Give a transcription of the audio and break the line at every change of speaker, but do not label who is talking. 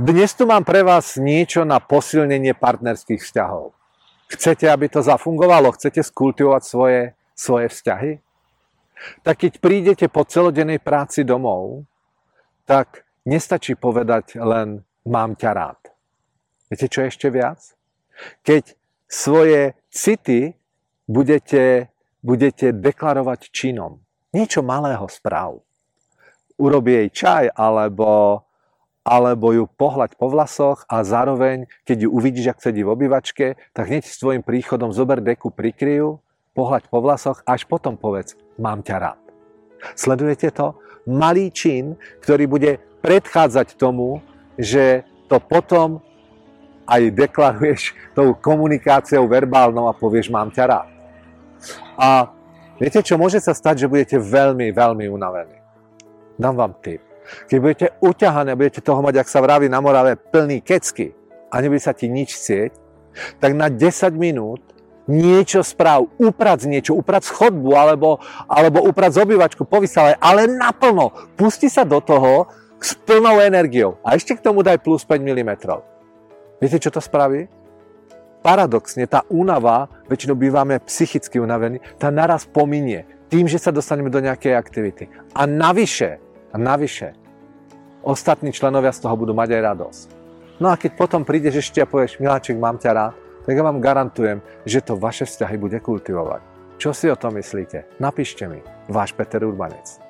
Dnes tu mám pre vás niečo na posilnenie partnerských vzťahov. Chcete, aby to zafungovalo? Chcete skultivovať svoje, svoje vzťahy? Tak keď prídete po celodennej práci domov, tak nestačí povedať len mám ťa rád. Viete čo ešte viac? Keď svoje city budete, budete deklarovať činom. Niečo malého správ. Urobí jej čaj, alebo alebo ju pohľať po vlasoch a zároveň, keď ju uvidíš, ak sedí v obývačke, tak hneď s tvojim príchodom zober deku, prikryjú, pohľať po vlasoch, až potom povedz, mám ťa rád. Sledujete to? Malý čin, ktorý bude predchádzať tomu, že to potom aj deklaruješ tou komunikáciou verbálnou a povieš, mám ťa rád. A viete čo, môže sa stať, že budete veľmi, veľmi unavení. Dám vám tip keď budete uťahané, budete toho mať, ak sa vraví na Morave, plný kecky a nebude sa ti nič chcieť, tak na 10 minút niečo správ, uprac niečo, uprac chodbu alebo, alebo uprac obývačku, povysalaj, ale naplno. Pusti sa do toho s plnou energiou a ešte k tomu daj plus 5 mm. Viete, čo to spraví? Paradoxne, tá únava, väčšinou bývame psychicky unavení, tá naraz pominie tým, že sa dostaneme do nejakej aktivity. A navyše, a navyše, ostatní členovia z toho budú mať aj radosť. No a keď potom prídeš ešte a povieš, miláčik, mám ťa rád, tak ja vám garantujem, že to vaše vzťahy bude kultivovať. Čo si o tom myslíte? Napíšte mi. Váš Peter Urbanec.